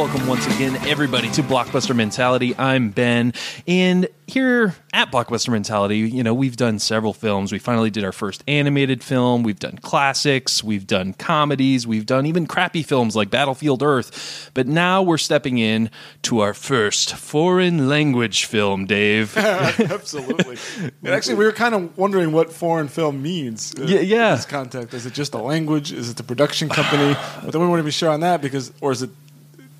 Welcome once again, everybody, to Blockbuster Mentality. I'm Ben, and here at Blockbuster Mentality, you know, we've done several films. We finally did our first animated film. We've done classics. We've done comedies. We've done even crappy films like Battlefield Earth. But now we're stepping in to our first foreign language film, Dave. Absolutely. And actually, we were kind of wondering what foreign film means. uh, Yeah, yeah. In this context, is it just a language? Is it the production company? but then we weren't even sure on that because, or is it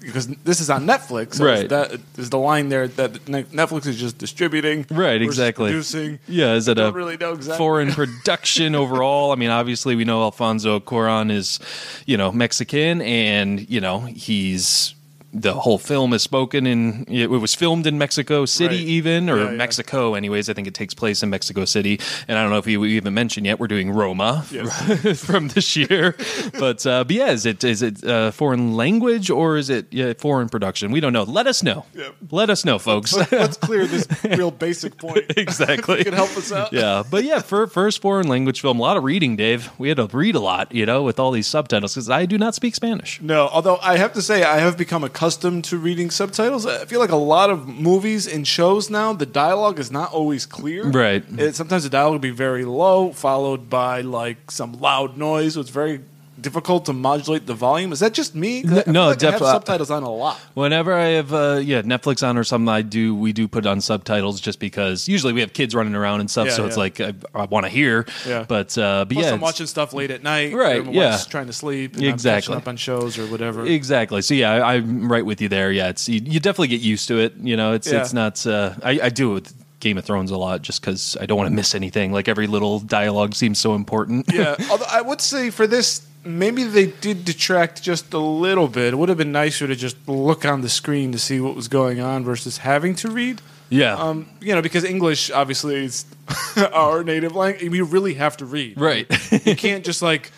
because this is on Netflix? So Right. Is, that, is the line there that Netflix is just distributing? Right, exactly. Producing. Yeah, is it a really exactly. foreign production overall? I mean, obviously we know Alfonso Cuarón is, you know, Mexican, and you know he's the whole film is spoken in. It was filmed in Mexico City, Right. even or Yeah, yeah. Mexico, anyways. I think it takes place in Mexico City, and I don't know if you even mentioned yet. We're doing Roma Yes. from this year, but uh, but yeah, is it is it uh, foreign language or is it yeah, foreign production? We don't know. Let us know. Yep. Let us know, folks. Let- Let's clear this real basic point. exactly. You can help us out. Yeah, but yeah, for first foreign language film, a lot of reading, Dave. We had to read a lot, you know, with all these subtitles because I do not speak Spanish. No, although I have to say I have become accustomed to reading subtitles. I feel like a lot of movies and shows now the dialogue is not always clear. Right. It, sometimes the dialogue will be very low, followed by like some loud noise. So it's very difficult to modulate the volume. Is that just me? 'Cause I No, like I have subtitles on a lot. Whenever I have, uh, yeah, Netflix on or something, I do. We do put on subtitles just because usually we have kids running around and stuff, Yeah, so it's like I, I want to hear. Yeah. But uh, but Plus, yeah, I'm watching stuff late at night. Right, yeah. trying to sleep. And Exactly. Up on shows or whatever. Exactly. So yeah, I, I'm right with you there. Yeah, it's you, you definitely get used to it. You know, it's Yeah. it's not. Uh, I, I do it with Game of Thrones a lot just because I don't want to miss anything. Like every little dialogue seems so important. yeah. Although I would say for this, maybe they did detract just a little bit. It would have been nicer to just look on the screen to see what was going on versus having to read. yeah. Um, you know, because English obviously is our native language. We really have to read. right. You can't just like.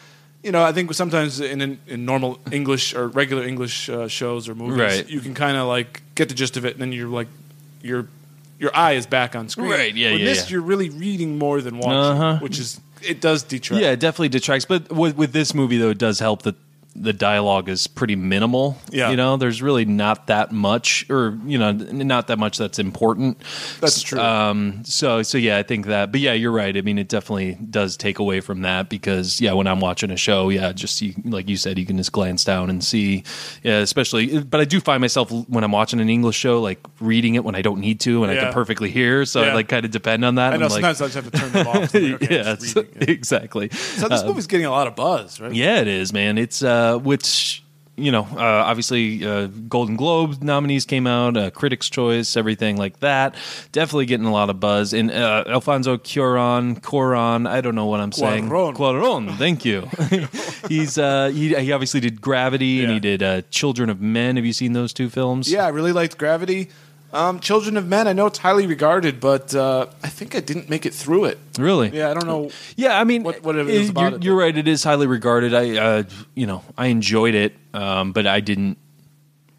You know, I think sometimes in in, in normal English or regular English uh, shows or movies, Right. you can kind of like get the gist of it, and then you're like, your your eye is back on screen. Right, yeah, With yeah, this, yeah. you're really reading more than watching, Uh-huh. which is it does detract. Yeah, it definitely detracts. But with, with this movie, though, it does help that the dialogue is pretty minimal. Yeah. You know, there's really not that much, or, you know, not that much that's important. That's true. Um, so, so yeah, I think that. But yeah, you're right. I mean, it definitely does take away from that because, yeah, when I'm watching a show, yeah, just you, like you said, you can just glance down and see, yeah, especially. But I do find myself when I'm watching an English show, like reading it when I don't need to and I can perfectly hear. So I like kind of depend on that. I know I'm like, sometimes I just have to turn them off. Like, okay, yeah, I'm just it's- reading. exactly. So this movie's getting a lot of buzz, right? Yeah, it is, man. It's uh, which you know, uh, obviously, uh, Golden Globe nominees came out, uh, Critics' Choice, everything like that. Definitely getting a lot of buzz. And uh, Alfonso Cuarón, Cuarón, I don't know what I'm saying. Cuarón. Cuarón, thank you. He's uh, he, he obviously did Gravity and he did uh, Children of Men. Have you seen those two films? Yeah, I really liked Gravity. Um, Children of Men, I know it's highly regarded, but uh, I think I didn't make it through it. really. Yeah, I don't know. Yeah, I mean, What- what it is about you're, it. you're right. It is highly regarded. I, uh, you know, I enjoyed it, um, but I didn't.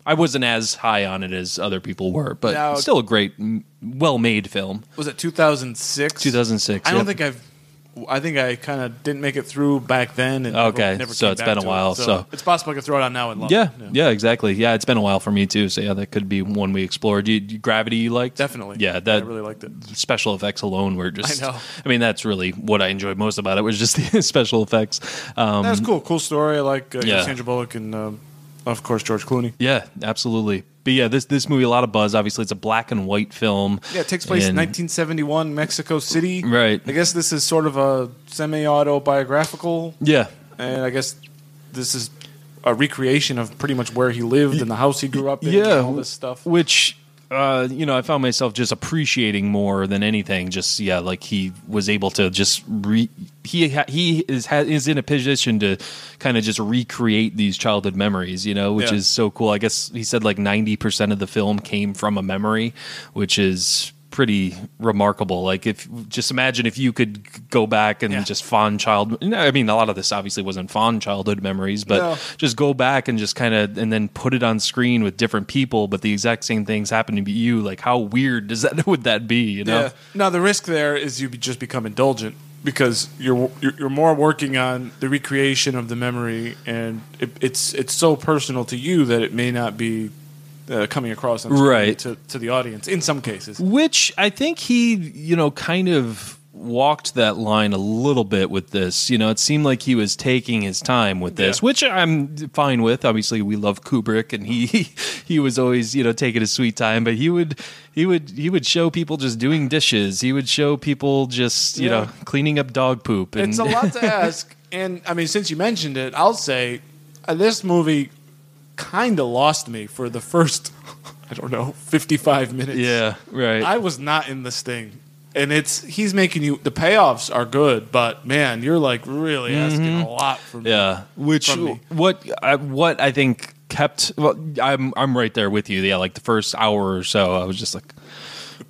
I wasn't as high on it as other people were, but Now- still a great, well-made film. Was it 2006? 2006. I don't yep. think I've. I think I kind of didn't make it through back then. And Okay, never, never so it's been a to it. while, so- it's possible I could throw it on now and love Yeah, it. yeah, exactly. Yeah, it's been a while for me too. So yeah, that could be one we explored. You, you- Gravity, you liked? Definitely. Yeah, I that really liked it. special effects alone were just. I know. I mean, that's really what I enjoyed most about it was just the special effects. Um, That was cool. Cool story. I like uh, Yeah. Sandra Bullock and, um, of course, George Clooney. Yeah, absolutely. But yeah, this this movie a lot of buzz. Obviously, it's a black and white film. Yeah, it takes place in 1971, Mexico City. Right. I guess this is sort of a semi-autobiographical, Yeah, and I guess this is a recreation of pretty much where he lived and the house he grew up in, yeah. and all this stuff. Which uh, you know, I found myself just appreciating more than anything. Just yeah, like he was able to just re. He ha- he is ha- is in a position to kind of just recreate these childhood memories, you know, which Yeah. is so cool. I guess he said like ninety percent of the film came from a memory, which is pretty remarkable. Like if just imagine if you could go back and Yeah. just fond child. I mean, a lot of this obviously wasn't fond childhood memories, but No. just go back and just kind of and then put it on screen with different people, but the exact same things happen to be you. Like how weird does that would that be? You know? Yeah. Now the risk there is you just become indulgent because you're you're, you're more working on the recreation of the memory, and it, it's it's so personal to you that it may not be uh, coming across Right. to, to the audience in some cases. Which I think he, you know, kind of walked that line a little bit with this. You know, it seemed like he was taking his time with this, Yeah. which I'm fine with. Obviously, we love Kubrick, and he he was always, you know, taking his sweet time. But he would he would he would show people just doing dishes. He would show people just you Yeah. know cleaning up dog poop. And It's a lot to ask, and I mean, since you mentioned it, I'll say uh, this movie kind of lost me for the first, I don't know, fifty-five minutes. yeah, right. I was not in this thing. And it's he's making you the payoffs are good, but man, you're like really asking a lot from Mm-hmm. Yeah, which from me. what I, what I think kept. Well, I'm I'm right there with you. Yeah, like the first hour or so, I was just like,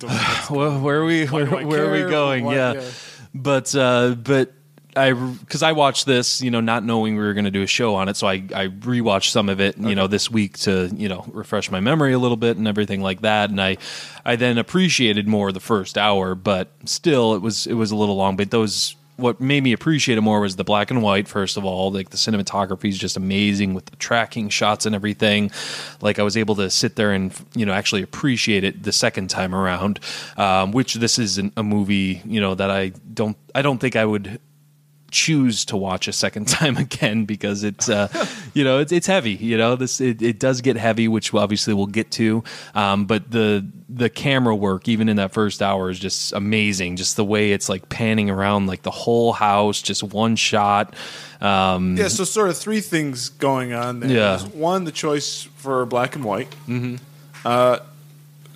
well, where are we? Where, where are we going? Why- yeah. yeah. but uh, but. I because I watched this, you know, not knowing we were going to do a show on it, so I I rewatched some of it, you know, this week to you know refresh my memory a little bit and everything like that, and I I then appreciated more the first hour, but still it was it was a little long. But those what made me appreciate it more was the black and white. First of all, like the cinematography is just amazing with the tracking shots and everything. Like I was able to sit there and you know actually appreciate it the second time around. Um, which this is an, a movie you know that I don't I don't think I would choose to watch a second time again because it's uh, you know it's, it's heavy you know this it, it does get heavy which obviously we'll get to um, but the the camera work even in that first hour is just amazing just the way it's like panning around like the whole house just one shot um, Yeah, so sort of three things going on there. Yeah. One, the choice for black and white. Mm-hmm. Uh,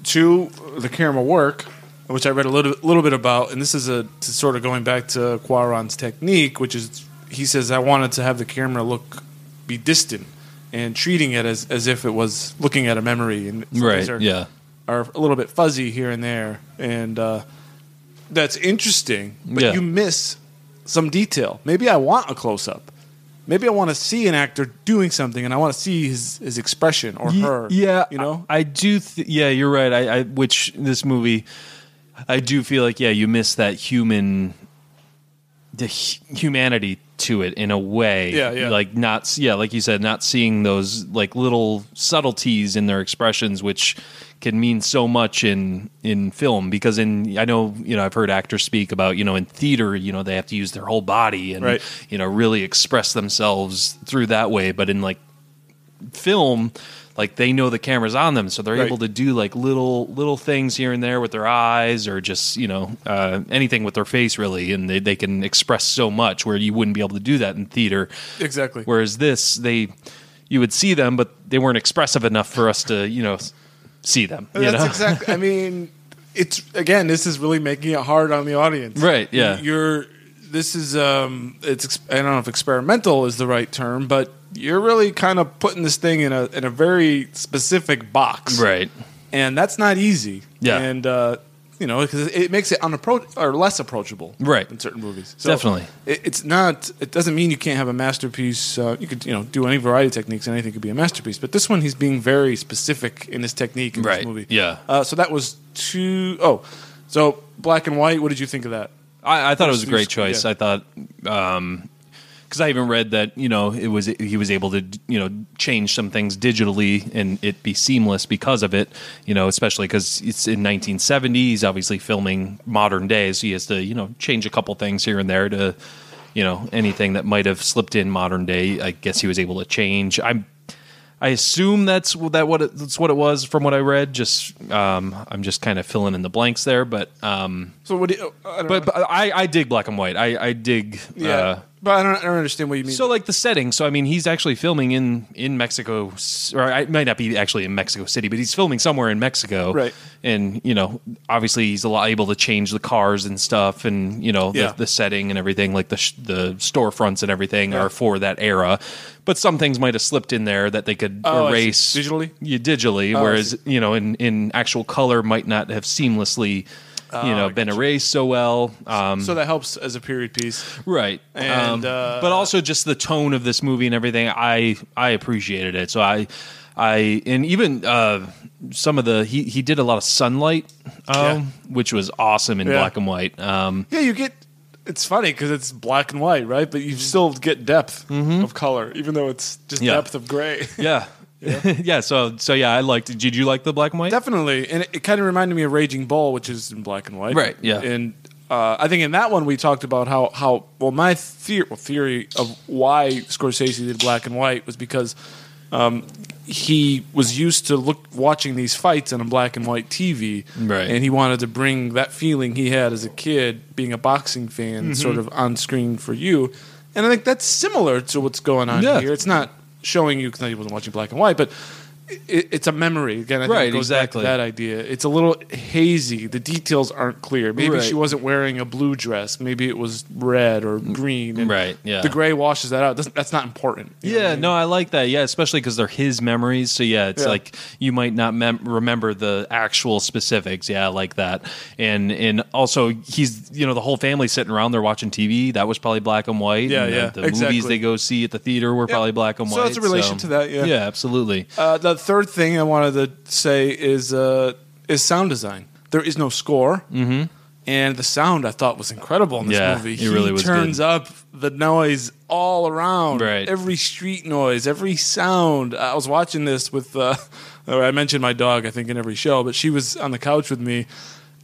two, the camera work, which I read a little little bit about, and this is a to sort of going back to Cuarón's technique, which is he says I wanted to have the camera look be distant and treating it as as if it was looking at a memory, and right are, yeah are a little bit fuzzy here and there, and uh, that's interesting. But Yeah. you miss some detail. Maybe I want a close up. Maybe I want to see an actor doing something, and I want to see his, his expression or Ye- her. Yeah, you know. I, I do. Th- yeah, you're right. I, I which this movie, I do feel like yeah, you miss that human, the humanity to it in a way. Yeah, yeah. Like not, yeah, like you said, not seeing those like little subtleties in their expressions, which can mean so much in in film. Because in I know you know I've heard actors speak about you know in theater you know they have to use their whole body and Right. you know really express themselves through that way, but in like film like they know the camera's on them so they're Right. able to do like little little things here and there with their eyes or just you know uh, anything with their face really and they, they can express so much where you wouldn't be able to do that in theater Exactly. whereas this they you would see them but they weren't expressive enough for us to you know see them you That's know exactly. I mean, it's again. This is really making it hard on the audience, Right, yeah. You're. This is. Um. It's. I don't know if experimental is the right term, but you're really kind of putting this thing in a in a very specific box, right And that's not easy. Yeah. And uh, you know, because it makes it unapproach or less approachable, Right. In certain movies, So Definitely. It, it's not. It doesn't mean you can't have a masterpiece. Uh, you could, you know, do any variety of techniques, and anything could be a masterpiece. But this one, he's being very specific in his technique in Right. this movie. Yeah. Uh, so that was two oh so black and white. What did you think of that? I, I thought it was a great choice. yeah. I thought because I even read that you know it was he was able to you know change some things digitally and it be seamless because of it. You know, especially because it's in 1970. He's obviously filming modern days, so he has to you know change a couple things here and there to you know anything that might have slipped in modern day. I guess he was able to change. I'm. I assume that's that what it, that's what it was from what I read. Just um, I'm just kind of filling in the blanks there, but um, So what? Do you, I don't but, know. but I, I dig black and white. I, I dig. Yeah. Uh, But I don't, I don't understand what you mean. So like the setting. So I mean, he's actually filming in in Mexico, or it might not be actually in Mexico City, but he's filming somewhere in Mexico. Right. And you know, obviously he's a lot able to change the cars and stuff, and you know, Yeah. the, the setting and everything, like the sh- the storefronts and everything, are for that era. But some things might have slipped in there that they could Oh, I see. erase Digitally? Yeah, digitally. Oh, whereas you know, in in actual color, might not have seamlessly. You know, Oh, been erased so well. Um, so that helps as a period piece. right And, Um, uh, but also just the tone of this movie and everything i i appreciated it so i i and even uh some of the he he did a lot of sunlight um Yeah. which was awesome in Yeah. black and white um Yeah, you get. It's funny because it's black and white, right? But you still get depth of color, even though it's just Mm-hmm. Yeah. depth of gray. yeah yeah. so so yeah i liked did you like the black and white Definitely, and it, it kind of reminded me of Raging Bull, which is in black and white. Right, yeah. And uh, I think in that one we talked about how how well my theory well, theory of why Scorsese did black and white was because um, he was used to look watching these fights on a black and white TV, Right. And he wanted to bring that feeling he had as a kid, being a boxing fan, Mm-hmm. sort of on screen for you. And I think that's similar to what's going on Yeah. here. It's not showing you because he wasn't watching black and white, but. It, it's a memory again. I think Right, it goes back exactly. that idea. It's a little hazy. The details aren't clear. Maybe Right. she wasn't wearing a blue dress. Maybe it was red or green. and Right, yeah. The gray washes that out. Doesn't, that's not important. You know what Yeah, I mean? no, I like that. Yeah, especially because they're his memories. So yeah, it's Yeah. like you might not mem- remember the actual specifics. Yeah, I like that. And and also he's you know the whole family sitting around there watching TV. That was probably black and white. Yeah, and the- yeah, The, movies exactly. they go see at the theater were probably black and white. So it's a relation to that, yeah. yeah, absolutely. Uh, the third thing I wanted to say is uh, is sound design. There is no score, mm-hmm. and the sound I thought was incredible in this Yeah, movie. it he really was turns good. up the noise all around, Right. Every street noise, every sound. I was watching this with. Uh, I mentioned my dog, I think, in every show, but she was on the couch with me.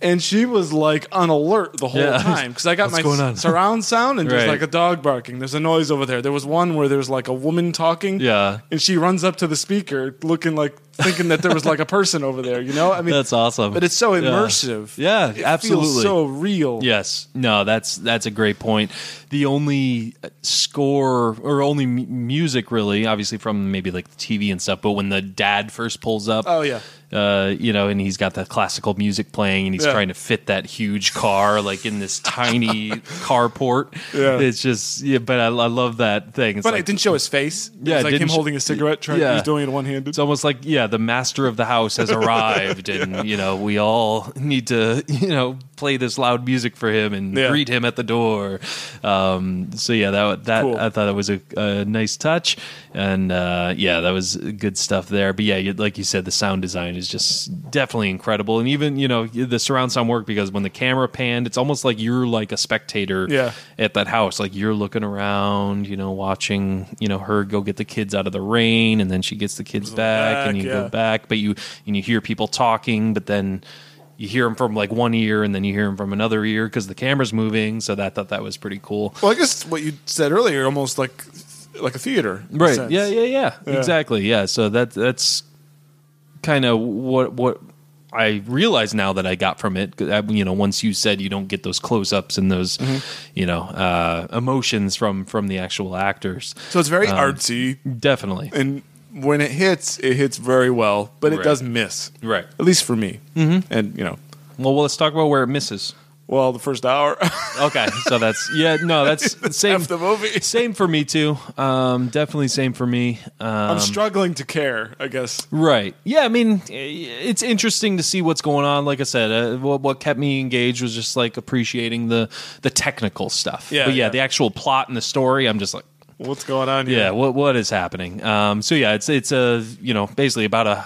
And she was like on alert the whole Yeah. time because I got What's my going on? surround sound and there's Right. like a dog barking. There's a noise over there. There was one where there's like a woman talking. Yeah. And she runs up to the speaker looking like thinking that there was like a person over there, you know? I mean That's awesome. But it's so immersive. Yeah, It absolutely. Feels so real. Yes, no, that's that's a great point. The only score or only m- music, really, obviously from maybe like the TV and stuff, but when the dad first pulls up, Oh, yeah. uh, you know, and he's got that classical music playing, and he's Yeah. trying to fit that huge car like in this tiny carport. Yeah. it's just yeah, but I, I love that thing. It's But like, it didn't show his face. It Yeah, was like him sh- holding a cigarette, trying Yeah. he's doing it one handed. It's almost like yeah, the master of the house has arrived, and you know we all need to you know play this loud music for him and Yeah. greet him at the door. Um, so yeah, that that Cool. I thought it was a, a nice touch, and uh, yeah, that was good stuff there. But yeah, you, like you said, the sound design is just definitely incredible, and even you know the surround sound work because when the camera panned, it's almost like you're like a spectator Yeah. at that house. Like you're looking around, you know, watching, you know, her go get the kids out of the rain, and then she gets the kids back, and back, you yeah. go back, but you and you hear people talking, but then you hear them from like one ear, and then you hear them from another ear because the camera's moving. So that thought that was pretty cool. Well, I guess what you said earlier, almost like like a theater. Right? Yeah, yeah, yeah, Yeah. Exactly. Yeah. So that that's kind of what what. I realize now that I got from it, uh, you know, once you said you don't get those close-ups and those, Mm-hmm. you know, uh, emotions from from the actual actors. So it's very Um, artsy, Definitely. and when it hits, it hits very well, but it Right. does miss. Right. At least for me. Mm-hmm. And, you know, Well, well, let's talk about where it misses. well, the first hour, Okay, so that's yeah, no, that's same. half the movie. Same for me too. Um, definitely same for me. Um, I'm struggling to care, I guess. Right. Yeah. I mean, it's interesting to see what's going on. Like I said, uh, what, what kept me engaged was just like appreciating the the technical stuff. Yeah, But yeah, yeah. the actual plot and the story, I'm just like, What's going on here? yeah, what what is happening? Um, so yeah, it's it's a you know basically about a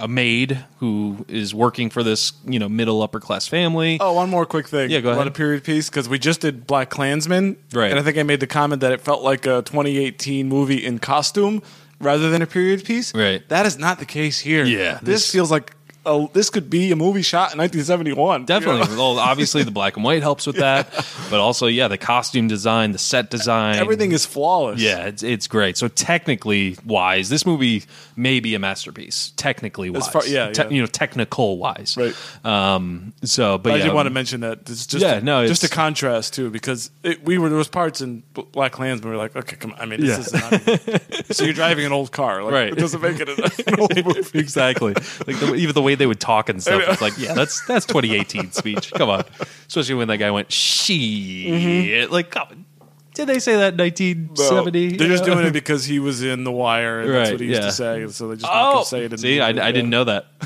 a maid who is working for this you know middle upper class family. Oh, one more quick thing. Yeah, go About ahead. a period piece because we just did Black Klansman, Right. And I think I made the comment that it felt like a 2018 movie in costume rather than a period piece. Right. That is not the case here. Yeah, This, this- feels like a, this could be a movie shot in 1971. Definitely. You know? Well, obviously the black and white helps with that, but also yeah, the costume design, the set design, Everything is flawless. Yeah, it's it's great. So technically wise, this movie may be a masterpiece. Technically wise, far- yeah, Te- yeah. you know, technical wise. Right. Um. So, but I yeah, did want to mention that. It's just Yeah, no, just a contrast too, because it, we were there was parts in Black Klansman we were like, okay, come on. I mean, this Yeah. is not even, so you're driving an old car, like, Right. It doesn't make it an, an old movie. exactly. Like the, even the way they would talk and stuff. It's like, yeah, that's that's 2018 speech. Come on. Especially when that guy went she. Mm-hmm. Like, come did they say that in 1970? They're just Yeah. doing it because he was in The Wire, and that's what he used yeah. to say. So they just Oh, oh, say it. In see, I, I didn't know that.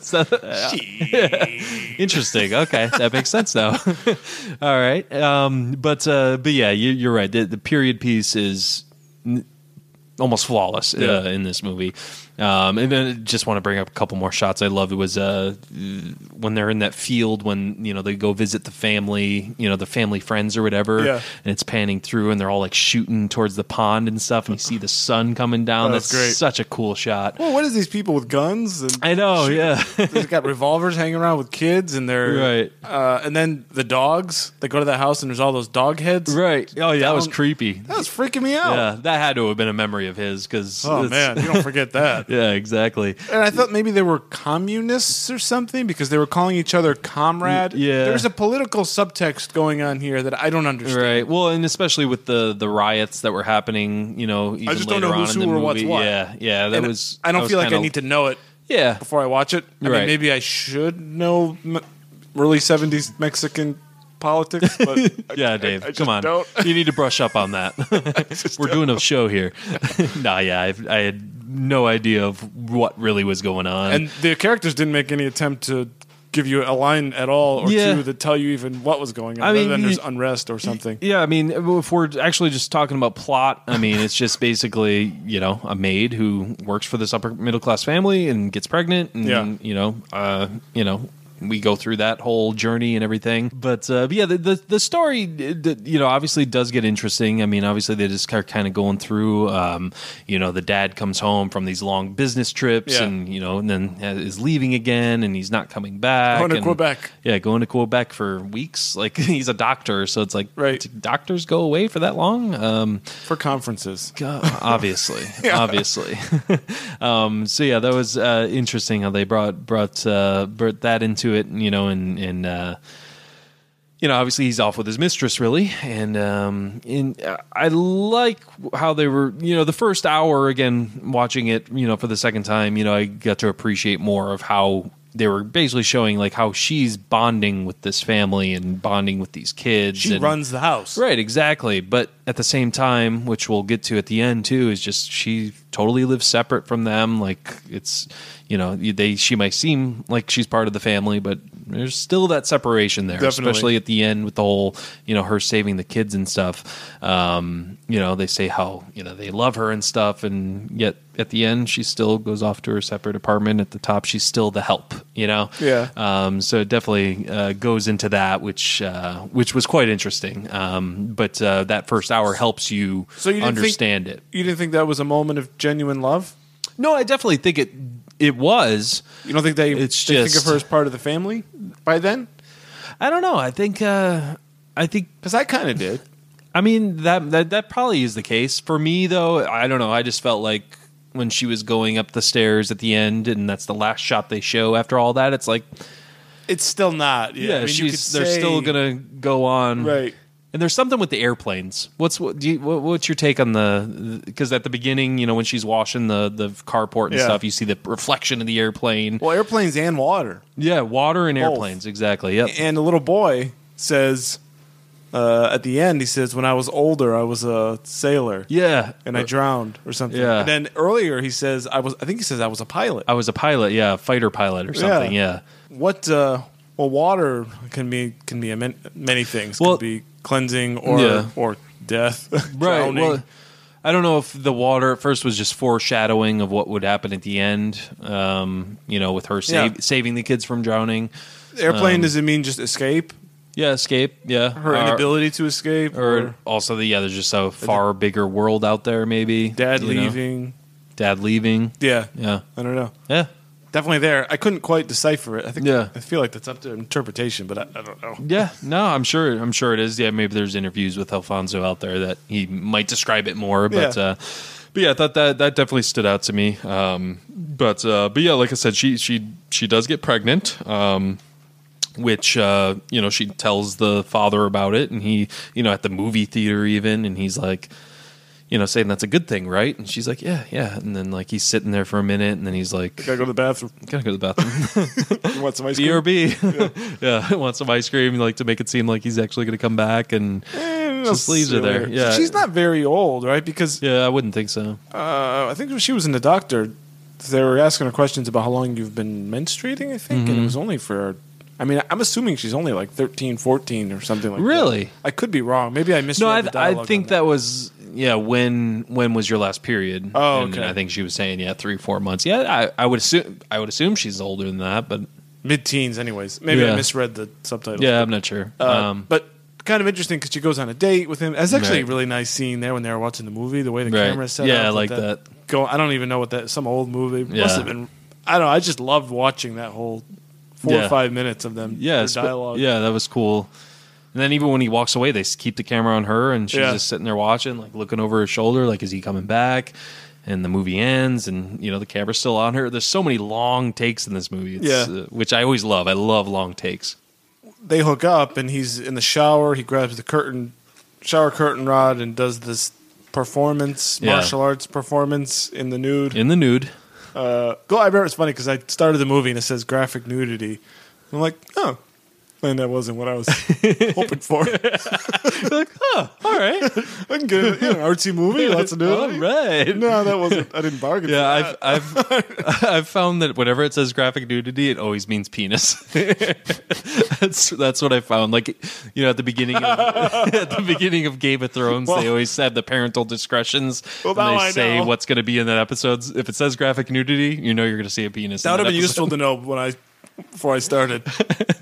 So, Interesting. Okay, that makes sense now. All right, um, but uh, but yeah, you, you're right. The, the period piece is n- almost flawless uh, in this movie. Um, and then I just want to bring up a couple more shots. I love it was uh, when they're in that field when you know they go visit the family, you know the family friends or whatever, Yeah. and it's panning through and they're all like shooting towards the pond and stuff, and you see the sun coming down. Oh, that's that's great. such a cool shot. Well, what is these people with guns? And I know, yeah. they've got revolvers hanging around with kids, and they're Right. Uh, and then the dogs. that go to that house, and there's all those dog heads. Right. Oh yeah, that was creepy. That was freaking me out. Yeah, that had to have been a memory of his because. Oh man, you don't forget that. Yeah, exactly. And I thought maybe they were communists or something because they were calling each other comrade. Yeah. There's a political subtext going on here that I don't understand. Right. Well, and especially with the the riots that were happening, you know, even I just don't later know on who's the who or movie. what's what. Yeah, yeah. That And was. I that don't was feel like I kinda- need to know it Yeah. before I watch it. I Right. mean, maybe I should know m- early 70s Mexican politics, but I- Yeah, Dave. I just come on. don't. You need to brush up on that. We're doing a show here. nah, yeah, I've, I had no idea of what really was going on. And the characters didn't make any attempt to give you a line at all or Yeah. two that tell you even what was going on, I other mean, than there's unrest or something. Yeah, I mean, if we're actually just talking about plot, I mean, it's just basically, you know, a maid who works for this upper middle class family and gets pregnant, and Yeah. you know, uh, you know, we go through that whole journey and everything. But, uh, but yeah, the, the the story, uh, you know, obviously does get interesting. I mean, obviously they just are kind of going through, um, you know, the dad comes home from these long business trips, Yeah. and you know, and then is leaving again, and he's not coming back. Going to and- Quebec. yeah, going to Quebec for weeks. Like he's a doctor, so it's like, Right. do doctors go away for that long? Um, For conferences. God, obviously, obviously. um, so yeah, that was uh, interesting how they brought brought uh, brought that into it. And you know, and and uh, you know, obviously he's off with his mistress, really, and um, in uh, I like how they were. You know, the first hour again, watching it, you know, for the second time, you know, I got to appreciate more of how they were basically showing like how she's bonding with this family and bonding with these kids. She and- runs the house. Right, exactly. But at the same time, which we'll get to at the end too, is just she totally lives separate from them. Like it's, you know, they she might seem like she's part of the family, but there's still that separation there, Definitely. especially at the end with the whole, you know, her saving the kids and stuff. Um, you know, they say how you know they love her and stuff, and yet at the end she still goes off to her separate apartment. At the top, she's still the help. You know, Yeah. um, so it definitely uh, goes into that, which uh, which was quite interesting. Um, but uh, that first hour helps you, So you didn't think- understand it. You didn't think that was a moment of genuine love? No, I definitely think it it was. You don't think they, It's they think of her as part of the family by then? I don't know. I think uh, I think Because I kind of did. I mean that, that that probably is the case for me though. I don't know. I just felt like when she was going up the stairs at the end, and that's the last shot they show. After all that, it's like It's still not. Yeah, yeah, I mean, she's they're say- still gonna go on Right. And there's something with the airplanes. What's what? Do you, what what's your take on the? Because at the beginning, you know, when she's washing the the carport and Yeah. stuff, you see the reflection of the airplane. Well, airplanes and water. yeah, water and Both. airplanes. Exactly. Yep. And the little boy says uh, at the end, he says, "When I was older, I was a sailor, yeah. and I drowned or something." Yeah. And then earlier, he says, "I was." I think he says, "I was a pilot." I was a pilot. Yeah, fighter pilot or something. Yeah. What? Uh, well, water can be can be many things. Well- could be cleansing or Yeah. or death. Right. Well, I don't know if the water at first was just foreshadowing of what would happen at the end. Um, you know, with her save, Yeah. saving the kids from drowning. airplane um, does it mean just escape? Yeah, escape. Yeah, Her Or- inability to escape, or, or, also the yeah. There's just a far bigger world out there. Maybe dad you know? leaving? Dad leaving. Yeah, Yeah. I don't know. Yeah. Definitely there. I couldn't quite decipher it. I think. Yeah. I feel like that's up to interpretation, but I, I don't know. Yeah, no, I'm sure. I'm sure it is. Yeah, maybe there's interviews with Alfonso out there that he might describe it more. But Yeah. uh, but yeah, I thought that that definitely stood out to me. Um, but uh, but yeah, like I said, she she she does get pregnant. Um, which uh, you know she tells the father about it, and he you know at the movie theater even, and he's like. You know, saying that's a good thing, right? And she's like, "Yeah, yeah." And then like he's sitting there for a minute, and then he's like, Gotta go to the bathroom. "Gotta go to the bathroom." You want some ice cream? BRB. Yeah. want some ice cream, like to make it seem like he's actually going to come back, and Eh, just leaves her there. Yeah, she's not very old, right? Because Yeah, I wouldn't think so. uh, I think when she was in the doctor, they were asking her questions about how long you've been menstruating. I think, Mm-hmm. and it was only for. I mean, I'm assuming she's only like 13, 14 or something like that. Really? I could be wrong. Maybe I misread No, I, I think on that was yeah. When when was your last period? Oh, And okay. I think she was saying yeah, three four months. Yeah, I, I would assume I would assume she's older than that, but mid-teens, anyways. Maybe Yeah. I misread the subtitles. yeah, I'm not sure. Uh, um, but kind of interesting because she goes on a date with him. It's actually a Right. really nice scene there when they were watching the movie. The way the Right. camera set Yeah, up. I like that. Go. I don't even know what that. Some old movie Yeah. must have been. I don't know. I just loved watching that whole four Yeah. or five minutes of them. yeah, their sp- dialogue. yeah, that was cool. And then even when he walks away, they keep the camera on her, and she's Yeah. just sitting there watching, like looking over her shoulder, like is he coming back? And the movie ends, and you know the camera's still on her. There's so many long takes in this movie, it's, Yeah. uh, which I always love. I love long takes. They hook up, and he's in the shower. He grabs the curtain, shower curtain rod, and does this performance, Yeah. martial arts performance in the nude. In the nude, Uh, go. I remember it's funny because I started the movie and it says graphic nudity. I'm like, oh, and that wasn't what I was hoping for. like, Oh, all right, I can get it, you know, artsy movie, lots of all nudity. right. No, that wasn't. I didn't bargain. Yeah, for I've I've I've found that whenever it says graphic nudity, it always means penis. that's that's what I found. Like you know, at the beginning of, at the beginning of Game of Thrones, they always said the parental discretions. Well, and they I say know. what's going to be in that episode. If it says graphic nudity, you know you're going to see a penis. that would have been useful to know when I before I started.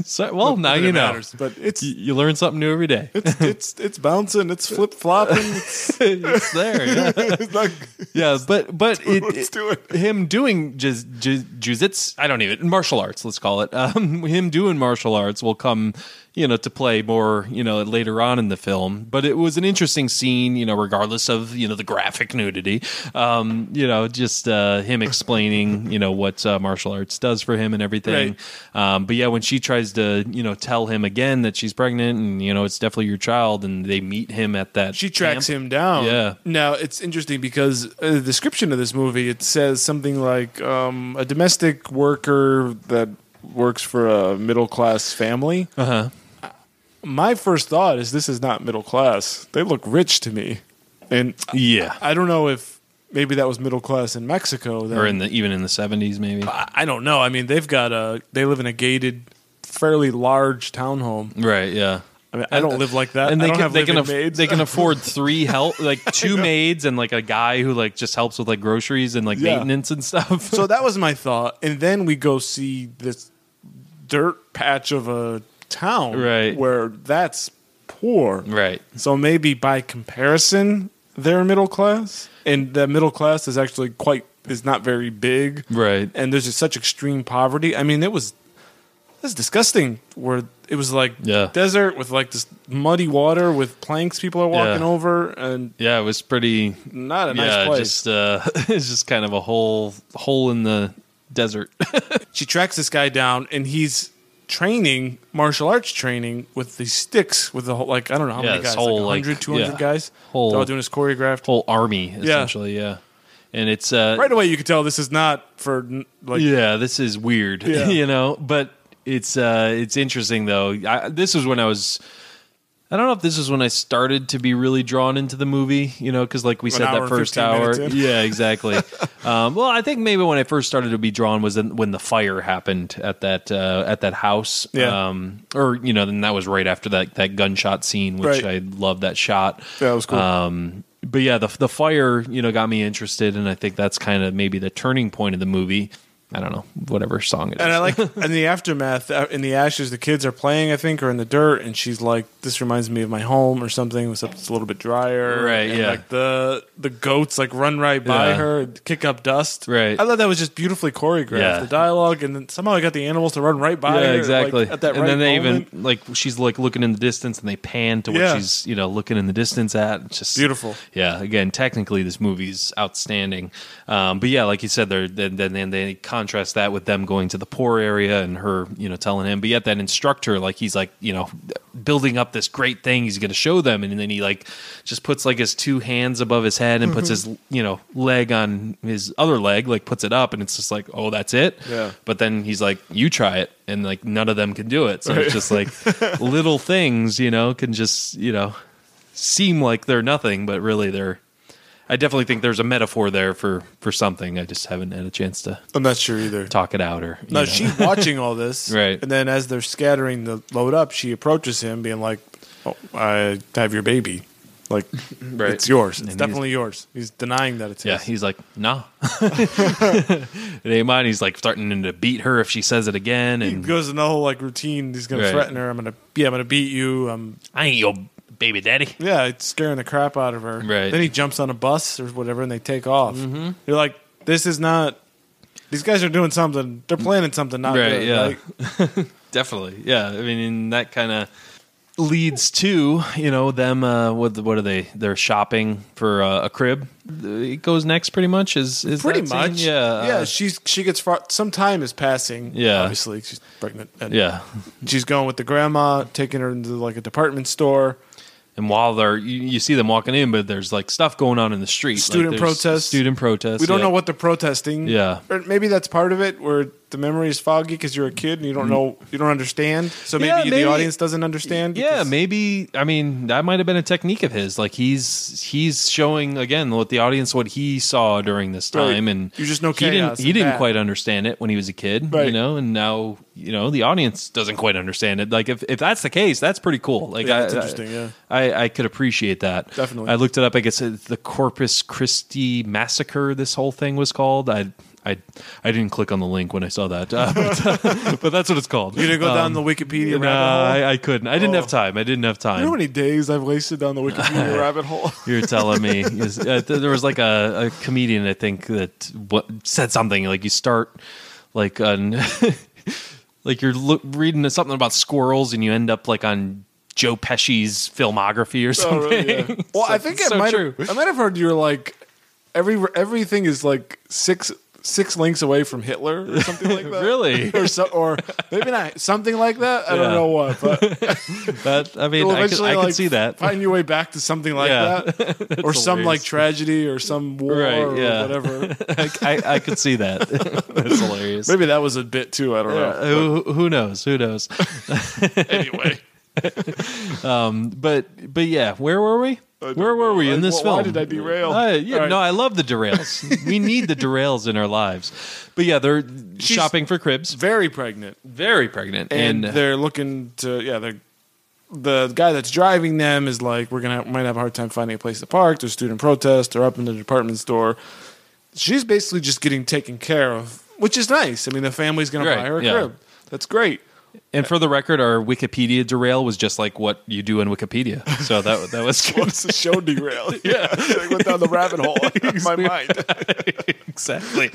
So, well, now Not you know. matters, but it's You, you learn something new every day. it's it's it's bouncing, it's flip flopping. It's, it's there. Yeah. it's not, yeah, but but it, it's doing. him doing jiz, jiz, I don't even martial arts. Let's call it. Um, him doing martial arts will come, you know, to play more, you know, later on in the film. But it was an interesting scene, you know, regardless of you know the graphic nudity. Um, you know, just uh, him explaining, you know, what uh, martial arts does for him and everything. Um, but yeah, when she tries to, you know, tell him again that she's pregnant and you know it's definitely your child, and they meet him at that. she tracks camp. him down. Yeah. Now it's interesting because uh, the description of this movie it says something like um, a domestic worker that works for a middle class family. Uh huh. My first thought is this is not middle class. They look rich to me, and Yeah. I don't know if maybe that was middle class in Mexico. Then. or in the even in the seventies, maybe. I I don't know. I mean, they've got a they live in a gated, fairly large townhome. Right. Yeah. I mean, I don't live like that. And I they don't can have they can aff- they can afford three help like two maids and like a guy who like just helps with like groceries and like Yeah. maintenance and stuff. so that was my thought, and then we go see this dirt patch of a town, Right. Where that's poor, right. So maybe by comparison, they're middle class, and the middle class is actually quite is not very big, Right. and there's just such extreme poverty. I mean, it was was disgusting. Where it was like Yeah. desert with like this muddy water with planks people are walking Yeah. over, and Yeah, it was pretty. not a nice yeah, place. just uh, it's just kind of a hole hole in the desert. she tracks this guy down, and he's training martial arts training with the sticks with the whole like I don't know how Yeah, many guys, whole, like like, 200 yeah, guys. whole- They're all doing this choreographed. Whole army essentially. Yeah. And it's uh, right away, you could tell this is not for like yeah, this is weird, Yeah. you know. But it's uh, it's interesting though. I, this was when I was. I don't know if this is when I started to be really drawn into the movie, you know, because like we An said hour that and first 15 hour, minutes in. yeah, exactly. um, well, I think maybe when I first started to be drawn was in, when the fire happened at that uh, at that house, Yeah. um, or you know, then that was right after that that gunshot scene, which Right. I love that shot. that was cool. Um, but yeah, the the fire, you know, got me interested, and I think that's kind of maybe the turning point of the movie. I don't know whatever song it is. And I like in the aftermath, uh, in the ashes, the kids are playing, I think, or in the dirt, and she's like, "This reminds me of my home" or something. Except it's a little bit drier, Right, And, yeah. Like the the goats like run right by Yeah. her, and kick up dust. Right. I thought that was just beautifully choreographed. Yeah. The dialogue, and then somehow I got the animals to run right by her. yeah, like, exactly. at that and right then they moment. even like she's like looking in the distance, and they pan to what Yeah. she's you know looking in the distance at. It's just Beautiful. Yeah, again, technically this movie's outstanding. Um, but yeah, like you said, they're, then then then they contrast that with them going to the poor area and her you know telling him. But yet that instructor, like he's like you know building up this great thing he's going to show them, and then he like just puts like his two hands above his head and puts mm-hmm. his you know leg on his other leg, like puts it up, and it's just like oh that's it. Yeah. But then he's like, you try it, and like none of them can do it. So it's just like little things, you know, can just you know seem like they're nothing, but really they're. I definitely think there's a metaphor there for for something. I just haven't had a chance to I'm not sure either. talk it out or. No, know. she's watching all this, Right. And then as they're scattering the load up, she approaches him, being like, oh, "I have your baby, like Right. it's yours. And It's he's- definitely yours." He's denying that it's Yeah, his. he's like, nah. it ain't mine. He's like starting to beat her if she says it again, He and goes in the whole like routine. He's gonna Right. threaten her. I'm gonna, yeah, I'm gonna beat you. Um, I ain't your baby daddy. yeah, it's scaring the crap out of her. Right. Then he jumps on a bus or whatever, and they take off. Mm-hmm. You're like, this is not. These guys are doing something. They're planning something not Right, good. yeah. Like, Definitely, yeah. I mean, and that kind of leads to you know them. Uh, what what are they? They're shopping for uh, a crib. It goes next, pretty much. Is is pretty that scene? much. Yeah, Yeah. uh, She's she gets far, some time is passing. Yeah. Obviously, she's pregnant. And yeah. She's going with the grandma, taking her into like a department store. And while they're you, you see them walking in, but there's like stuff going on in the street. Student like, protests. Student protests. We don't yeah. know what they're protesting. Yeah. Or maybe that's part of it, where the memory is foggy because you're a kid and you don't mm-hmm. know, you don't understand. So maybe. Yeah, the maybe- audience doesn't understand. Yeah, because- maybe. I mean, that might have been a technique of his. Like he's he's showing again what the audience what he saw during this Right. time, and You just know he didn't he and didn't bad. quite understand it when he was a kid, you Right. know, and now you know the audience doesn't quite understand it. Like if if that's the case, that's pretty cool. Like Yeah, I, that's interesting, yeah. I I could appreciate that Definitely. I looked it up. I guess it's the Corpus Christi massacre. This whole thing was called. I. I, I didn't click on the link when I saw that, uh, but, but that's what it's called. You didn't go down Um, the Wikipedia no, rabbit hole. I, I couldn't. I didn't Oh. have time. I didn't have time. you know how many days I've wasted down the Wikipedia rabbit hole? You're telling me Yes, uh, there was like a, a comedian I think that what, said something like you start like on like you're look, reading something about squirrels and you end up like on Joe Pesci's filmography or Oh, something. really? Yeah. Well, I So- think so I might true. have, I might have heard you're like every everything is like six six links away from Hitler or something like that. Really? or so, or maybe not something like that. I don't know what, but That I mean, I could, eventually I could like see that. Find your way back to something like Yeah. that, or some like tragedy or some war Right, or yeah. whatever. I, I, I could see that. That's hilarious. maybe that was a bit too. I don't Yeah, know. who, who knows? Who knows? But anyway, But but yeah, where were we? Where were we in this why film? Why did I derail? Uh, yeah, right. no, I love the derails. we need the derails in our lives. But yeah, they're shopping for cribs. very pregnant. Very pregnant, and, and, they're looking to yeah they're the guy that's driving them is like we're gonna might have a hard time finding a place to park there's student protest they're up in the department store she's basically just getting taken care of which is nice i mean the family's gonna Right, buy her a yeah. crib that's great and for the record, our Wikipedia derail was just like what you do in Wikipedia. So that that was good. What's the show derailed yeah i went down the rabbit hole in my mind exactly.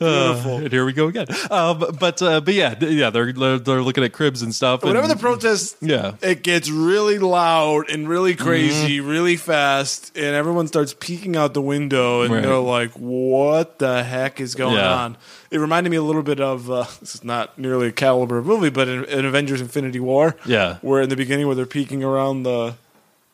Uh, and here we go again. Um, but uh, but yeah, yeah, they're, they're looking at cribs and stuff. whenever the and- protest Yeah. it gets really loud and really crazy Mm-hmm. really fast and everyone starts peeking out the window and Right. they're like what the heck is going Yeah. on it reminded me a little bit of uh, this is not nearly a caliber of movie but in, in avengers infinity war Yeah. where in the beginning where they're peeking around the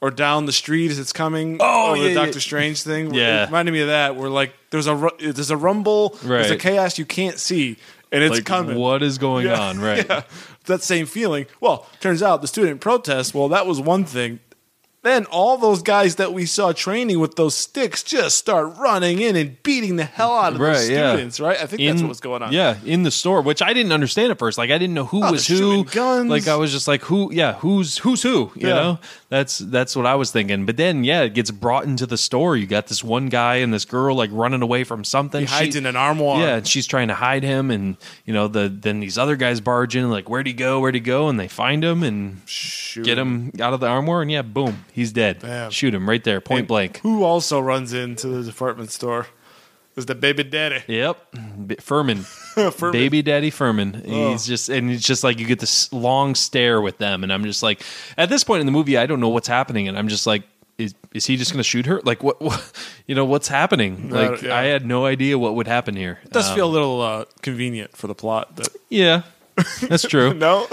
or down the street as it's coming Oh, yeah, the yeah. Doctor Strange thing. Yeah. It reminded me of that. Where like there's a there's a rumble, there's a chaos you can't see, and it's like coming. what is going Yeah, on? Right. yeah. That same feeling. Well, turns out the student protest. Well, that was one thing. Then all those guys that we saw training with those sticks just start running in and beating the hell out of Right, yeah. students, right? I think that's what was going on. Yeah, in the store, which I didn't understand at first. Like I didn't know who Oh, was who. guns. Like I was just like, who? Yeah, who's who's who? You Yeah. know, that's that's what I was thinking. But then, yeah, it gets brought into the store. You got this one guy and this girl like running away from something. He hides She- in an armoire. Yeah, and she's trying to hide him, and you know, the then these other guys barge in, like, where'd he go? Where'd he go? And they find him and Shoot get him out of the armoire, and yeah, boom, he's dead. Shoot him right there, point And blank. Who also runs into the department store is the baby daddy. Yep, B- Furman. Furman. Baby Daddy Furman. Oh. He's just, and it's just like you get this long stare with them, and I'm just like, at this point in the movie, I don't know what's happening, and I'm just like, is is he just going to shoot her? Like what, what? You know what's happening? Uh, Like yeah. I had no idea what would happen here. It does Um, feel a little uh, convenient for the plot. That yeah, that's true. no,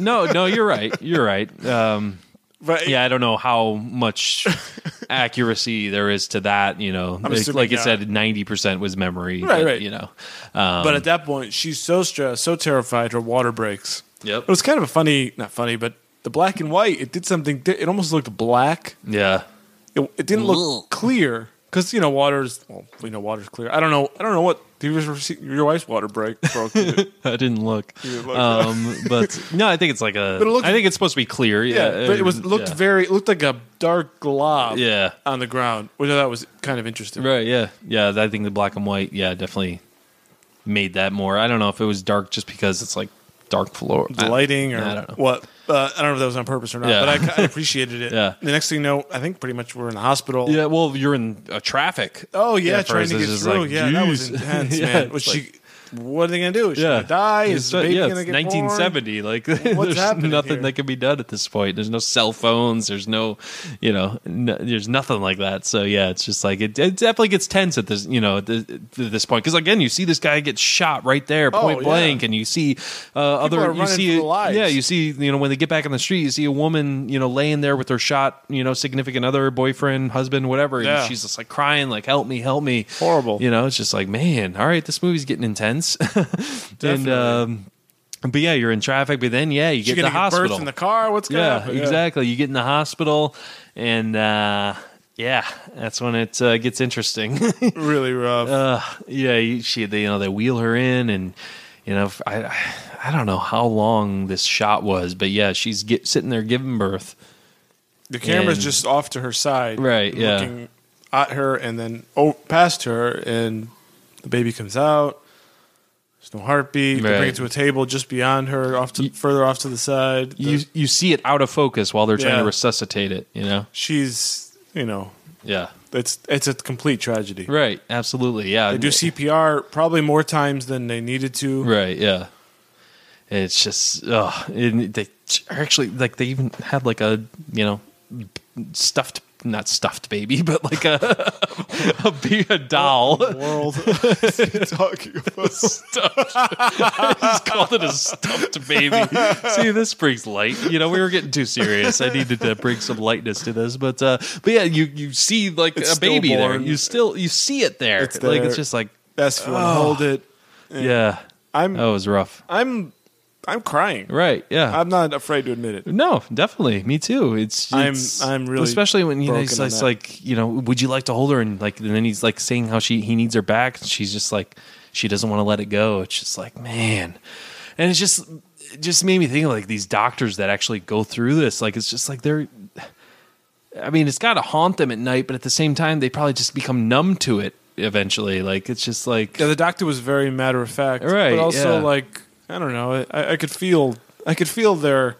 no, no, you're right. You're right. Um, but yeah, I don't know how much accuracy there is to that. You know, like, assuming like I not. said, ninety percent was memory. Right, but, right. You know, um, But at that point, she's so stressed, so terrified, her water breaks. Yep. It was kind of a funny, not funny, but the black and white, it did something. It almost looked black. yeah. It, it didn't look clear because you know water's. Well, you know water's clear. I don't know. I don't know what. Did you ever see your wife's water break broke? It? I didn't look. didn't look. Um, but no, I think it's like a. But it looked- I think it's supposed to be clear. Yeah, yeah, but it was looked yeah. very. It looked like a dark glob. Yeah. on the ground, which I thought was kind of interesting. Right. Yeah. Yeah. I think the black and white. Yeah, definitely made that more. I don't know if it was dark just because it's like dark floor. The lighting, or I don't know. what? Uh, I don't know if that was on purpose or not, Yeah. but I, I appreciated it. Yeah. The next thing you know, I think pretty much we're in the hospital. Yeah. Well, you're in uh, traffic. Oh yeah, trying to get through. yeah, that was intense, man. it's Was like- she? What are they gonna do? Is she Yeah. gonna die? Is It's, baby yeah, gonna it's get 1970. Like, there's happening nothing here? that can be done at this point. There's no cell phones. There's no, you know, no, there's nothing like that. So yeah, it's just like it, it definitely gets tense at this, you know, at, this, at this point. Because again, you see this guy get shot right there, point Oh, yeah. blank, and you see uh, other, you see, for their lives. yeah, you see, you know, when they get back on the street, you see a woman, you know, laying there with her shot, you know, significant other, boyfriend, husband, whatever, and Yeah. she's just like crying, like, "Help me, help me!" Horrible. You know, it's just like, man, all right, this movie's getting intense. and um, but yeah, you're in traffic. But then yeah, you get to the hospital. birth in the car? What's gonna yeah, exactly. You get in the hospital, and uh, yeah, that's when it uh, gets interesting. Really rough. uh, yeah, you, she they you know they wheel her in, and you know I I- I don't know how long this shot was, but yeah, she's get, sitting there giving birth. the camera's and- just off to her side, Right, yeah. looking at her, and then oh, past her, and the baby comes out. No heartbeat. They bring Right. it to a table just beyond her, off to further off to the side. The- You you see it out of focus while they're trying Yeah. to resuscitate it. You know, she's, you know, yeah, it's it's a complete tragedy. right, absolutely, yeah. They do CPR probably more times than they needed to. Right. Yeah. It's just, oh, and they actually like they even had like a you know stuffed, not stuffed baby, but like a a, be- a doll. World talking about I just called it a stuffed baby. See, this brings light. You know, we were getting too serious. I needed to bring some lightness to this, but uh, but yeah, you you see like It's a baby there. You still you see it there. It's Like it's just like best want to hold it. yeah, I'm that was rough. I'm I'm crying. Right. Yeah. I'm not afraid to admit it. No, definitely. Me too. It's, I'm- it's- I'm really especially when you know he's that. like you know, would you like to hold her and like and then he's like saying how she he needs her back and she's just like she doesn't want to let it go. It's just like man, and it's just it just made me think of like these doctors that actually go through this. Like it's just like they're. I mean, it's got to haunt them at night, but at the same time, they probably just become numb to it eventually. Like it's just like Yeah, the doctor was very matter of fact, Right, But also, yeah. like I don't know, I, I could feel, I could feel their,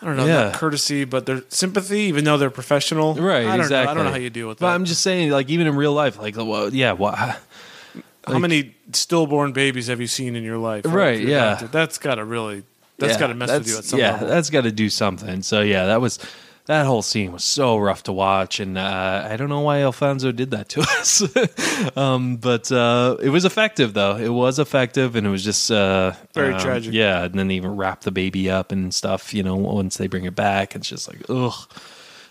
I don't know, Yeah. not courtesy, but their sympathy, even though they're professional. right. I don't exactly. know. I don't know how you deal with that. But. I'm just saying, like even in real life, like well, yeah, what. how many stillborn babies have you seen in your life? Right, yeah. doctor? That's got to really, that's Yeah, got to mess with you at some yeah, level. that's got to do something. So yeah, that was that whole scene was so rough to watch, and uh, I don't know why Alfonso did that to us. um, but uh, it was effective, though. It was effective, and it was just uh, Very um, tragic. Yeah, and then they even wrap the baby up and stuff. You know, once they bring it back, it's just like ugh.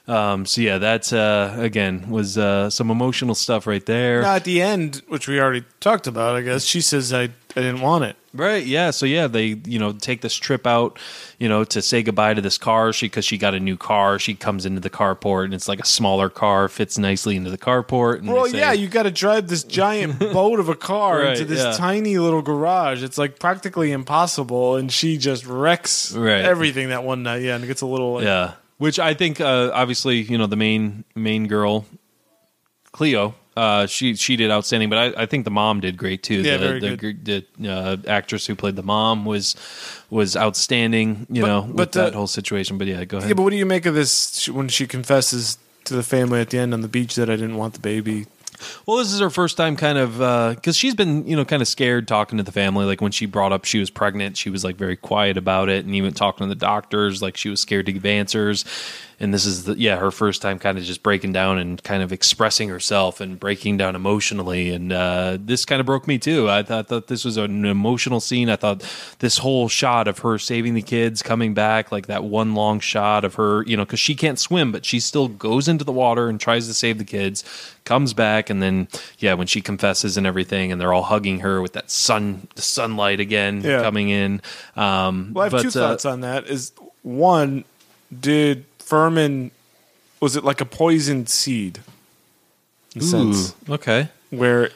Um, so yeah, that uh, again was uh, some emotional stuff right there. Now, at the end, which we already talked about, I guess she says, "I, I didn't want it." Right. Yeah. So yeah, they you know take this trip out, you know, to say goodbye to this car. She because she got a new car. She comes into the carport and it's like a smaller car, fits nicely into the carport. And Well, say- yeah, you got to drive this giant boat of a car Right, into this yeah. tiny little garage. It's like practically impossible, and she just wrecks Right. everything that one night. Yeah, and it gets a little like, Yeah, which I think uh, obviously you know the main main girl, Cleo. Uh, she she did outstanding, but I, I think the mom did great too. Yeah, the, very the, good. The uh, actress who played the mom was was outstanding. You But- know, but with that whole situation. But yeah, go ahead. Yeah, but what do you make of this when she confesses to the family at the end on the beach that I didn't want the baby? Well, this is her first time kind of because she's been you know kind of scared talking to the family. Like when she brought up she was pregnant, she was like very quiet about it, and even talking to the doctors, like she was scared to give answers. And this is the yeah her first time kind of just breaking down and kind of expressing herself and breaking down emotionally. And uh, this kind of broke me too. I thought that this was an emotional scene. I thought this whole shot of her saving the kids, coming back, like that one long shot of her, you know, because she can't swim, but she still goes into the water and tries to save the kids, comes back, and then yeah, when she confesses and everything, and they're all hugging her with that sun, the sunlight again Yeah. coming in. Um, Well, I have but, two uh, thoughts on that. Is one, did Fermín was it like a poisoned seed? In a sense, okay, where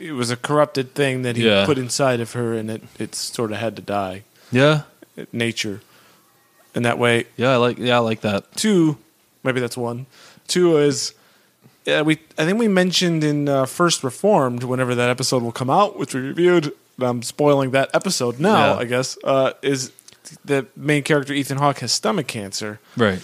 it was a corrupted thing that he Yeah. put inside of her, and it it sort of had to die. yeah, Nature, and that way yeah, I like yeah, I like that. Two, maybe that's one. Two is, yeah, we. I think we mentioned in uh, First Reformed, whenever that episode will come out, which we reviewed. I'm spoiling that episode now. Yeah. I guess uh, is the main character Ethan Hawke has stomach cancer, Right.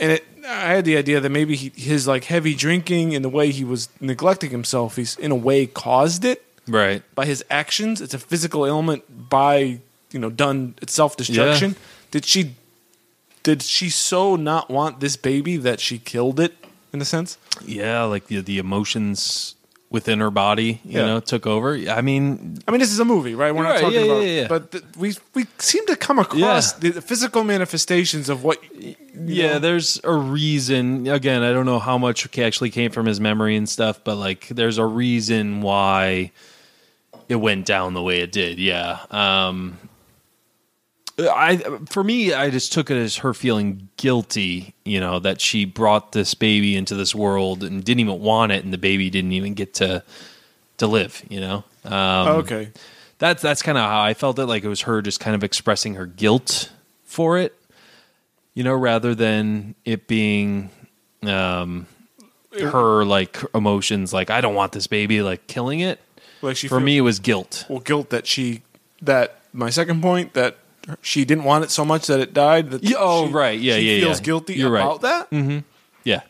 and it. I had the idea that maybe he, his like heavy drinking and the way he was neglecting himself, he's in a way caused it Right. by his actions. It's a physical ailment by you know done. It's self destruction. Yeah. Did she? Did she so not want this baby that she killed it in a sense? Yeah, like the the emotions within her body, you Yeah. know, took over. I mean, I mean, this is a movie, right? We're not Right, talking yeah, about, yeah, but th- we we seem to come across Yeah. the physical manifestations of what. yeah, know? there's a reason. Again, I don't know how much actually came from his memory and stuff, but like, there's a reason why it went down the way it did. Yeah. Um, I for me, I just took it as her feeling guilty, you know, that she brought this baby into this world and didn't even want it, and the baby didn't even get to to live, you know. Um, okay, that's that's kind of how I felt it. Like it was her just kind of expressing her guilt for it, you know, rather than it being um, her like emotions. Like I don't want this baby, like killing it. like she For me, it was guilt. well, guilt that she that my second point that she didn't want it so much that it died. That Yeah, oh, she- right. Yeah, she yeah, feels yeah. guilty You're right. about that. Mm-hmm. Yeah,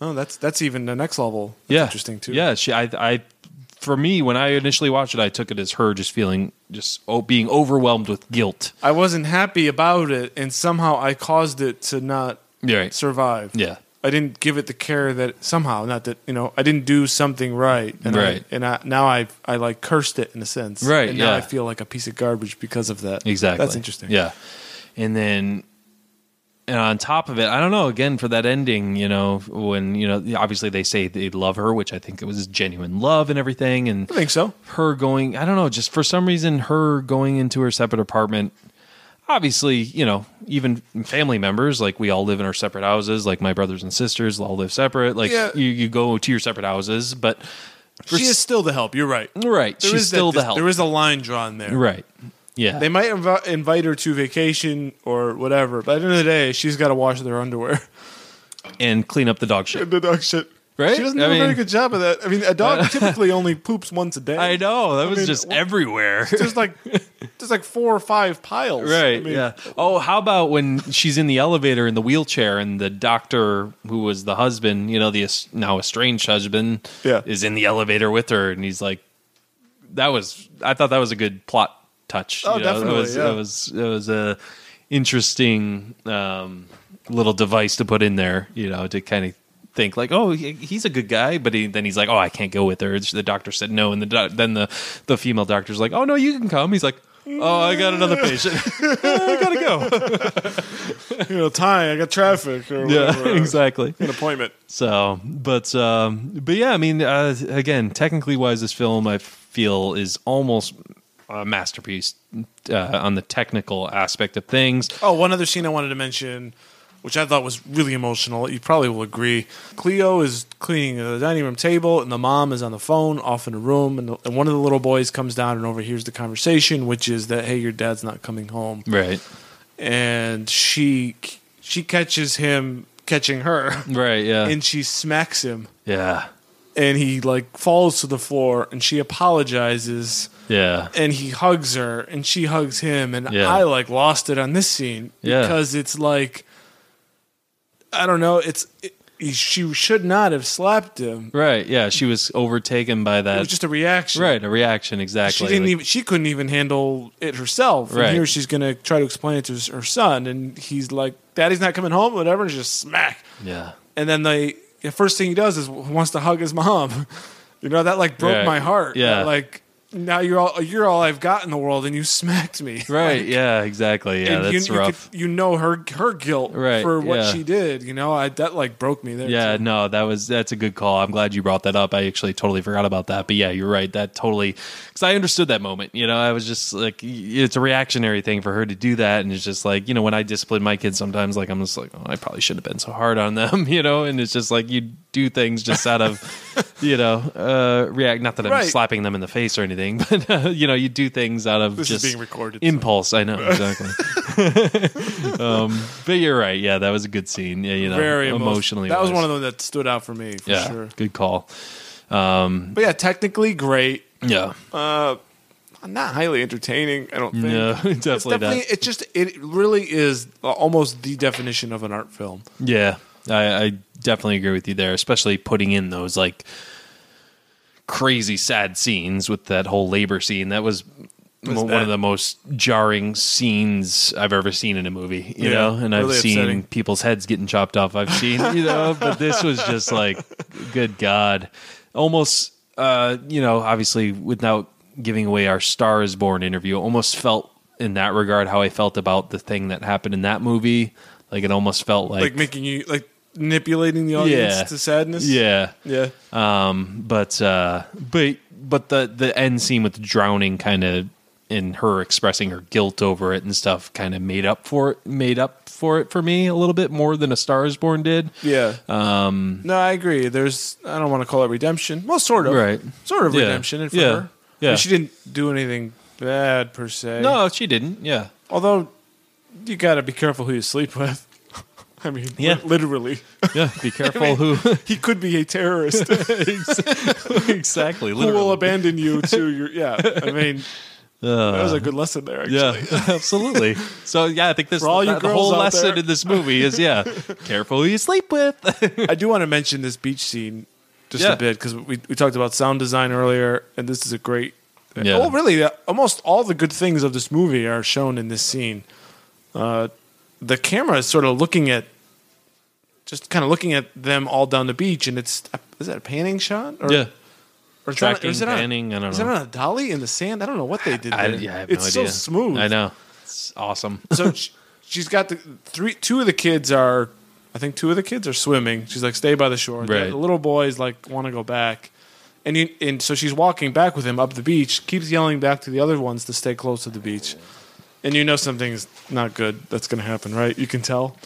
Oh, that's that's even the next level. That's yeah, interesting too. Yeah, she. I. I. For me, when I initially watched it, I took it as her just feeling just oh, being overwhelmed with guilt. I wasn't happy about it, and somehow I caused it to not Yeah, right. survive. Yeah, I didn't give it the care that somehow, not that you know, I didn't do something right, and Right. I, and I, now I I like cursed it in a sense, Right, And now. I feel like a piece of garbage because of that. Exactly. That's interesting. Yeah. And then and on top of it, I don't know, again for that ending, you know, when, you know, obviously they say they love her, which I think it was genuine love and everything and I think so. her going, I don't know, just for some reason her going into her separate apartment obviously, you know, even family members, like we all live in our separate houses, like my brothers and sisters all live separate. Like Yeah. you, you go to your separate houses, but for she is still the help. You're right. right, There she's is that still dis- the help. There is a line drawn there. right. Yeah. They might inv- invite her to vacation or whatever, but at the end of the day, she's got to wash their underwear. and clean up the dog shit. the dog shit. Right? She doesn't I do a very good job of that. I mean, a dog typically only poops once a day. I know that was mean, just wh- everywhere. There's like there's like four or five piles. right? I mean, yeah. Oh, how about when she's in the elevator in the wheelchair and the doctor who was the husband, you know, the now estranged husband, Yeah. is in the elevator with her, and he's like, "That was." I thought that was a good plot touch. Oh, you know? definitely, It was. yeah. It was. It was a interesting um, little device to put in there. You know, to kind of. Think like, oh, he's a good guy, but he, then he's like, oh, I can't go with her. The doctor said no, and the doc- then the the female doctor's like, oh no, you can come. He's like, oh, I got another patient. I gotta go. You know, time. I got traffic or Yeah, exactly. An appointment. So, but um, but yeah, I mean, uh, again, technically wise, this film I feel is almost a masterpiece uh, on the technical aspect of things. Oh, one other scene I wanted to mention, which I thought was really emotional. You probably will agree. Cleo is cleaning the dining room table, and the mom is on the phone off in a room, and, the, and one of the little boys comes down and overhears the conversation, which is that hey, your dad's not coming home, Right. and she she catches him catching her, Right. Yeah. and she smacks him, yeah. and he like falls to the floor, and she apologizes. Yeah. and he hugs her and she hugs him and Yeah. i like lost it on this scene Yeah. because it's like i don't know it's it, she should not have slapped him Right. Yeah. She was overtaken by it that. was just a reaction right. A reaction. Exactly. she didn't Like- even she couldn't even handle it herself and Right. here she's gonna try to explain it to her son and he's like daddy's not coming home whatever and just smack Yeah. and then the, the first thing he does is wants to hug his mom you know that like broke Right. my heart Yeah. That, like now you're all you're all i've got in the world and you smacked me Right. Like, yeah. Exactly. Yeah. That's you, you rough. could- you know her her guilt Right, for what yeah. she did. You know, I that like broke me there. Yeah, too. no, that was that's a good call. I'm glad you brought that up. I actually totally forgot about that. But yeah, you're right. That totally because I understood that moment. You know, I was just like, it's a reactionary thing for her to do that, and it's just like, you know, when I discipline my kids, sometimes like I'm just like, oh, I probably shouldn't have been so hard on them. You know, and it's just like you do things just out of, you know, uh, react. Not that I'm Right. slapping them in the face or anything, but uh, you know, you do things out of This just being recorded, so- impulse. I know exactly. um, but you're right. Yeah, that was a good scene. Yeah, you know, very emo- emotionally. That was one of them that stood out for me for yeah, sure. good call. But yeah, technically great. Yeah, uh, Not highly entertaining. I don't think. no, definitely, It's definitely. not. It just. It really is uh, almost the definition of an art film. Yeah, I, I definitely agree with you there, especially putting in those like crazy sad scenes with that whole labor scene. That was. Was one that- of the most jarring scenes I've ever seen in a movie, you Yeah, know, and I've really seen upsetting. people's heads getting chopped off. I've seen, you know, but this was just like, good God, almost, uh, you know, obviously without giving away our Star is Born interview, almost felt in that regard how I felt about the thing that happened in that movie. Like it almost felt like, Like making you like manipulating the audience Yeah. to sadness. yeah, Yeah. um, but uh, but but the the end scene with drowning kind of and her expressing her guilt over it and stuff kind of made up for it made up for it for me a little bit more than a Star is Born did. Yeah. Um, no, I agree. There's. I don't want to call it redemption. Well, sort of. Right. Sort of Yeah. redemption in for Yeah. her. Yeah. And she didn't do anything bad per se. No, she didn't. Yeah, Although you got to be careful who you sleep with. I mean, Yeah. li- literally, yeah. Be careful who he could be a terrorist exactly. who will abandon you to your. Yeah, I mean, that was a good lesson there. Actually. Yeah, absolutely. So yeah, I think this all you the, the whole lesson there. in this movie is yeah, careful who you sleep with. I do want to mention this beach scene just Yeah. a bit because we we talked about sound design earlier, and this is a great. Yeah. Well, really, uh, almost all the good things of this movie are shown in this scene. Uh, the camera is sort of looking at, just kind of looking at them all down the beach, and it's is that a panning shot? Or, yeah, or is that- tracking, is it on a- I don't Is know. that on a dolly in the sand? I don't know what they did. I, there. yeah, I have it's no idea. so smooth. I know. It's awesome. so sh- she's got the three. Two of the kids are, I think, two of the kids are swimming. She's like, stay by the shore. The- Right. The little boys like want to go back, and you, and so she's walking back with him up the beach. Keeps yelling back to the other ones to stay close to the beach, and you know something's not good that's going to happen, right? You can tell.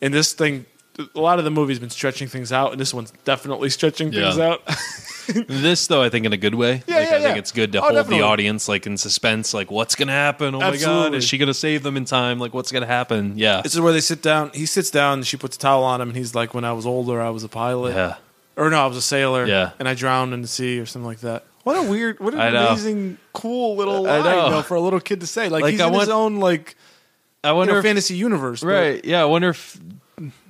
And this thing, a lot of the movie's been stretching things out, and this one's definitely stretching things Yeah. out. this though, I think in a good way. Yeah, like, yeah, I think yeah. it's good to Oh, hold definitely. the audience like in suspense. Like, what's gonna happen? Oh my god, Absolutely. is she gonna save them in time? Like, what's gonna happen? Yeah, this is where they sit down. He sits down, and she puts a towel on him, and he's like, "When I was older, I was a pilot." yeah, or no, I was a sailor. Yeah. and I drowned in the sea or something like that. What a weird, what an I know. amazing, cool little I line know. though, for a little kid to say. Like, Like, he's I in his want- own like I you wonder know, if fantasy universe, but- Right. Yeah. I wonder if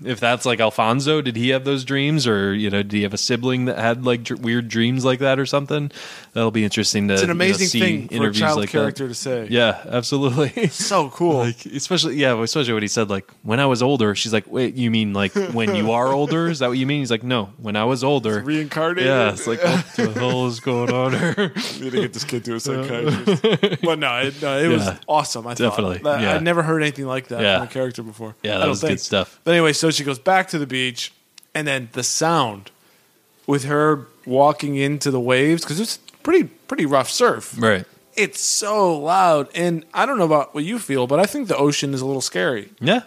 if that's like Alfonso. Did he have those dreams, or you know, did he have a sibling that had like dr- weird dreams like that, or something? That'll be interesting to. It's an you know, amazing see thing for a child like character That. to say. Yeah, absolutely. so cool. Like especially yeah, especially what he said like when I was older. She's like, wait, you mean like when you are older? Is that what you mean? He's like, no, when I was older. Reincarnated. Yeah, it's like what the hell is going on here? I need to get this kid to a psychiatrist. but no, it, no, it was awesome. I Definitely, thought. That- yeah. I'd never heard anything like that Yeah. from a character before. Yeah, that was good stuff. But anyway, so she goes back to the beach, and then the sound with her walking into the waves because it's pretty pretty rough surf. Right. It's so loud, and I don't know about what you feel, but I think the ocean is a little scary. Yeah,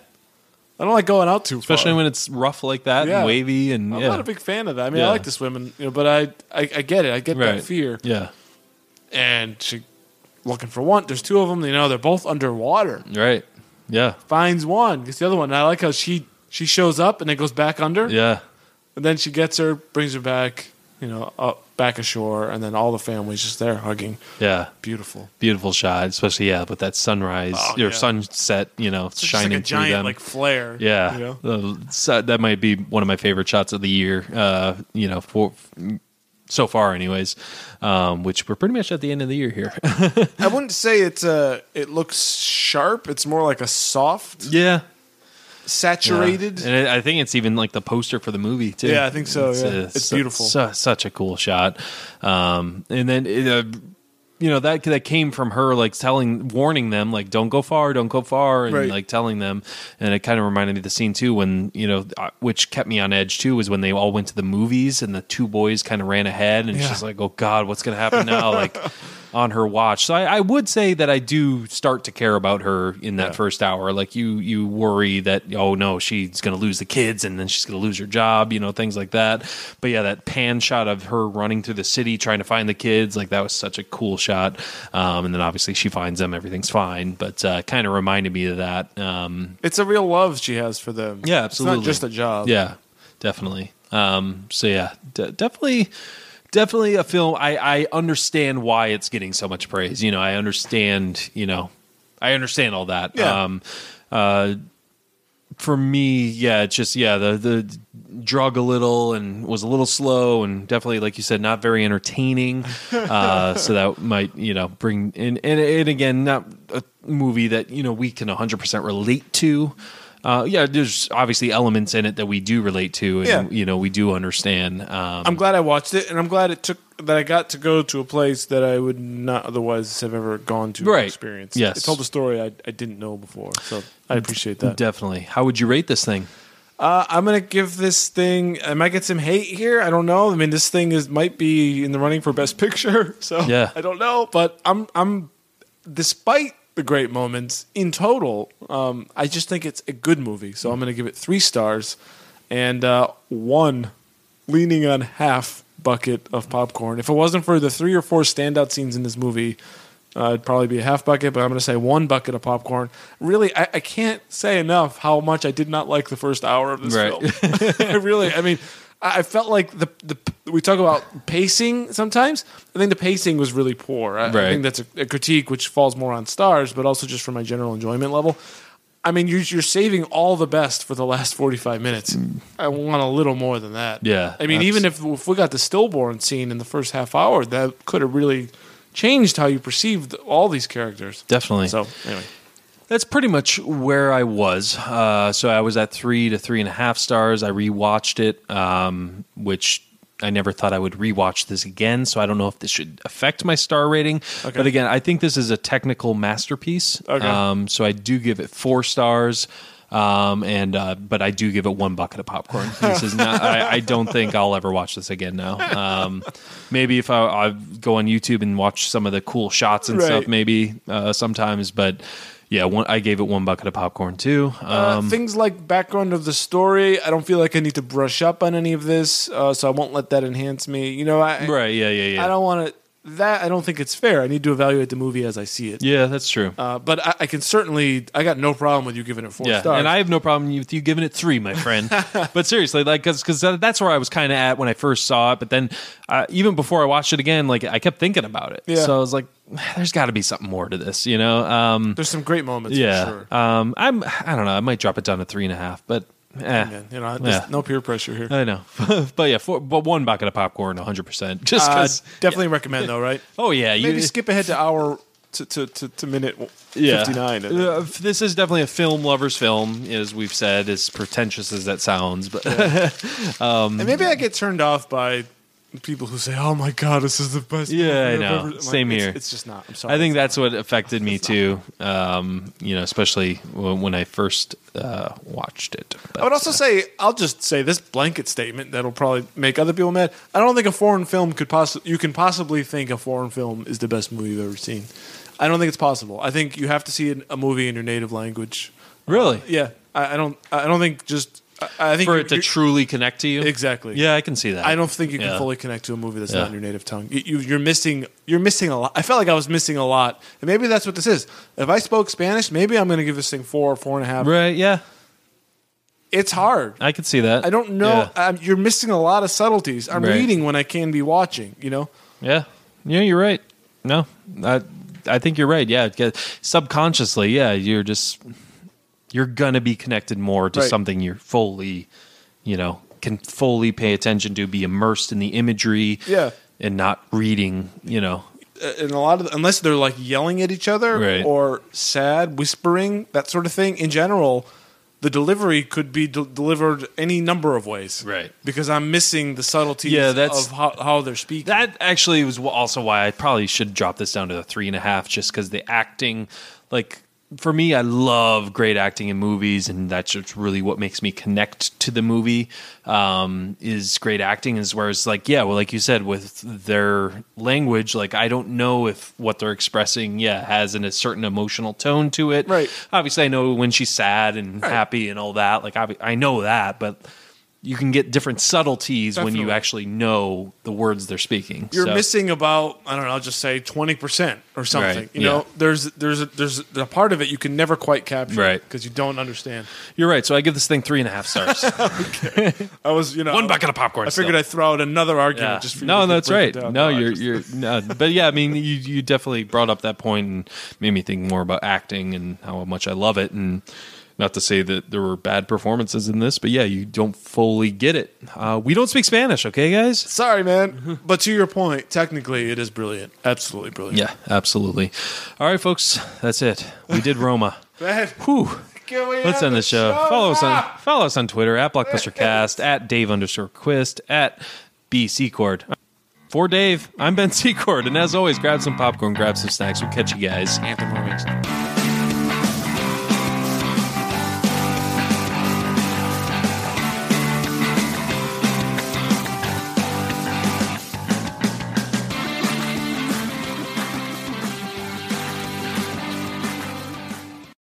I don't like going out too especially far. when it's rough like that Yeah. and wavy and I'm yeah. not a big fan of that. I mean, Yeah. I like to swim, and you know, but I, I, I get it. I get right. that fear. Yeah, And she looking for one. There's two of them. You know, they're both underwater. right. Yeah, Finds one, gets the other one. And I like how she she shows up and it goes back under, yeah, and then she gets her, brings her back. You know, up back ashore, and then all the family's just there hugging. yeah. Beautiful. Beautiful shot, especially yeah with that sunrise Oh, or yeah. sunset. You know, It's just shining like a through giant them. like flare. Yeah, You know? Uh, so that might be one of my favorite shots of the year. Uh, you know, for so far, anyways. Um, which we're pretty much at the end of the year here. I wouldn't say it's uh it looks sharp. It's more like a soft, yeah, saturated. and I think it's even like the poster for the movie too. Yeah, I think so, yeah. It's beautiful. su- such a cool shot. Um, and then it, uh, you know that that came from her like telling, warning them like don't go far, don't go far, and Right. like telling them. And it kind of reminded me of the scene too when you know, uh, which kept me on edge too, was when they all went to the movies and the two boys kind of ran ahead, and Yeah. she's like, oh God, what's gonna happen now? like. On her watch, so I, I would say that I do start to care about her in that Yeah. first hour. Like you, you worry that oh no, she's going to lose the kids and then she's going to lose her job, you know, things like that. But yeah, that pan shot of her running through the city trying to find the kids, like that was such a cool shot. Um, and then obviously she finds them, everything's fine. But uh, kind of reminded me of that. Um, It's a real love she has for them. Yeah, It's not just a job. yeah, definitely. Um, so yeah, de- definitely. Definitely a film. I, I understand why it's getting so much praise. You know, I understand. You know, I understand all that. Yeah. Um, uh, for me, yeah, it's just yeah, the the drug a little and was a little slow and definitely, like you said, not very entertaining. Uh, so that might you know bring in and, and again, not a movie that you know we can 100 percent relate to. Uh, yeah, there's obviously elements in it that we do relate to, and Yeah. you know we do understand. Um, I'm glad I watched it, and I'm glad it took that I got to go to a place that I would not otherwise have ever gone to or Right. experience. Yes. it told a story I, I didn't know before, so I appreciate that. definitely. How would you rate this thing? Uh, I'm gonna give this thing. I might get some hate here. I don't know. I mean, this thing is might be in the running for best picture. So Yeah. I don't know. But I'm I'm despite the great moments in total, um, I just think it's a good movie. So I'm gonna give it three stars and uh, one leaning on half bucket of popcorn. If it wasn't for the three or four standout scenes in this movie. Uh, it'd probably be a half bucket, but I'm going to say one bucket of popcorn. Really, I, I can't say enough how much I did not like the first hour of this Right. film. I really, I mean, I felt like the the we talk about pacing sometimes. I think the pacing was really poor. I, I think that's a, a critique which falls more on stars, but also just for my general enjoyment level. I mean, you're, you're saving all the best for the last 45 minutes. Mm. I want a little more than that. Yeah, I mean, even if, if we got the stillborn scene in the first half hour, that could have really changed how you perceived all these characters. Definitely. So, anyway. That's pretty much where I was. Uh, so I was at three to three and a half stars. I rewatched it, um, which I never thought I would rewatch this again. So I don't know if this should affect my star rating. Okay. But again, I think this is a technical masterpiece. Okay. Um, so I do give it four stars. Um, and uh, but I do give it one bucket of popcorn. This is not. I, I don't think I'll ever watch this again. Now, um, maybe if I, I go on YouTube and watch some of the cool shots and Right. stuff, maybe uh, sometimes. But yeah, one, I gave it one bucket of popcorn too. Uh, Um, things like background of the story, I don't feel like I need to brush up on any of this, uh, so I won't let that enhance me. You know, I right? Yeah, yeah, yeah. I don't want to. That I don't think it's fair. I need to evaluate the movie as I see it. yeah, that's true. Uh, but I, I can certainly. I got no problem with you giving it four yeah, stars. and I have no problem with you giving it three, my friend. but seriously, like, because that's where I was kind of at when I first saw it. But then, uh, even before I watched it again, like, I kept thinking about it. Yeah. So I was like, there's got to be something more to this, you know? Um, There's some great moments. yeah. for sure. Um, I'm. I don't know. I might drop it down to three and a half, but. Eh. You know, Yeah. no peer pressure here. I know, but yeah, four, but one bucket of popcorn, 100. percent Just Uh, definitely recommend though, right? oh yeah, Maybe you, skip ahead to hour to to, to, to minute yeah. fifty nine. Uh, this is definitely a film lover's film, as we've said, as pretentious as that sounds. But and maybe I get turned off by people who say, "Oh my god, this is the best." Yeah, I know. ever-" like, Same it's- here. It's just not. I'm sorry. I think that's what affected me too. Um, you know, especially when when I first uh, watched it. But, I would also say, I'll just say this blanket statement that'll probably make other people mad. I don't think a foreign film could possibly. You can possibly think a foreign film is the best movie you've ever seen. I don't think it's possible. I think you have to see a movie in your native language. really Yeah, I, I don't. I don't think just. I, I think for it to truly connect to you. exactly. Yeah, I can see that. I don't think you can Yeah. fully connect to a movie that's Yeah. not in your native tongue. You, you, you're missing. You're missing a lot. I felt like I was missing a lot, and maybe that's what this is. If I spoke Spanish, maybe I'm going to give this thing four, or four and a half. Right? Yeah, It's hard. I could see that. I don't know. Yeah. I'm, you're missing a lot of subtleties. I'm Right. reading when I can be watching. You know. Yeah, yeah, you're right. No, I, I think you're right. Yeah, subconsciously, yeah, you're just you're gonna be connected more to Right. something you're fully, you know, can fully pay attention to, be immersed in the imagery, Yeah. and not reading. You know, And a lot of unless they're like yelling at each other Right. or sad, whispering, that sort of thing. In general, the delivery could be de- delivered any number of ways. Right. Because I'm missing the subtleties Yeah, that's- of how, how they're speaking. That actually was also why I probably should drop this down to a three and a half, just because the acting, like for me, I love great acting in movies, and that's just really what makes me connect to the movie. Um, is great acting, is whereas like yeah, well, like you said, with their language, like I don't know if what they're expressing, yeah, has an, a certain emotional tone to it. Right. Obviously, I know when she's sad and Right. happy and all that. Like I, I know that, but. You can get different subtleties when you actually know the words they're speaking. you're So- missing about I don't know, I'll just say twenty percent or something. Right, You yeah. know, there's there's a, there's a part of it you can never quite capture, Right. Because you don't understand. You're right. So I give this thing three and a half stars. I was, you know, One bucket of popcorn. I figured. I'd throw out another argument Yeah. just for you no, that's right. No, I you're just- you're no, but yeah, I mean, you you definitely brought up that point and made me think more about acting and how much I love it. And not to say that there were bad performances in this, but yeah, you don't fully get it. Uh, we don't speak Spanish, okay, guys? Sorry, man. but to your point, technically, it is brilliant. Absolutely brilliant. Yeah, absolutely. All right, folks, that's it. We did Roma. Man, Whew. Let's end end the show. Follow us on follow us on Twitter at BlockbusterCast, at Dave underscore Quist, at B Secord. For Dave, I'm Ben Secord, and as always, grab some popcorn, grab some snacks. We'll catch you guys. Anthem.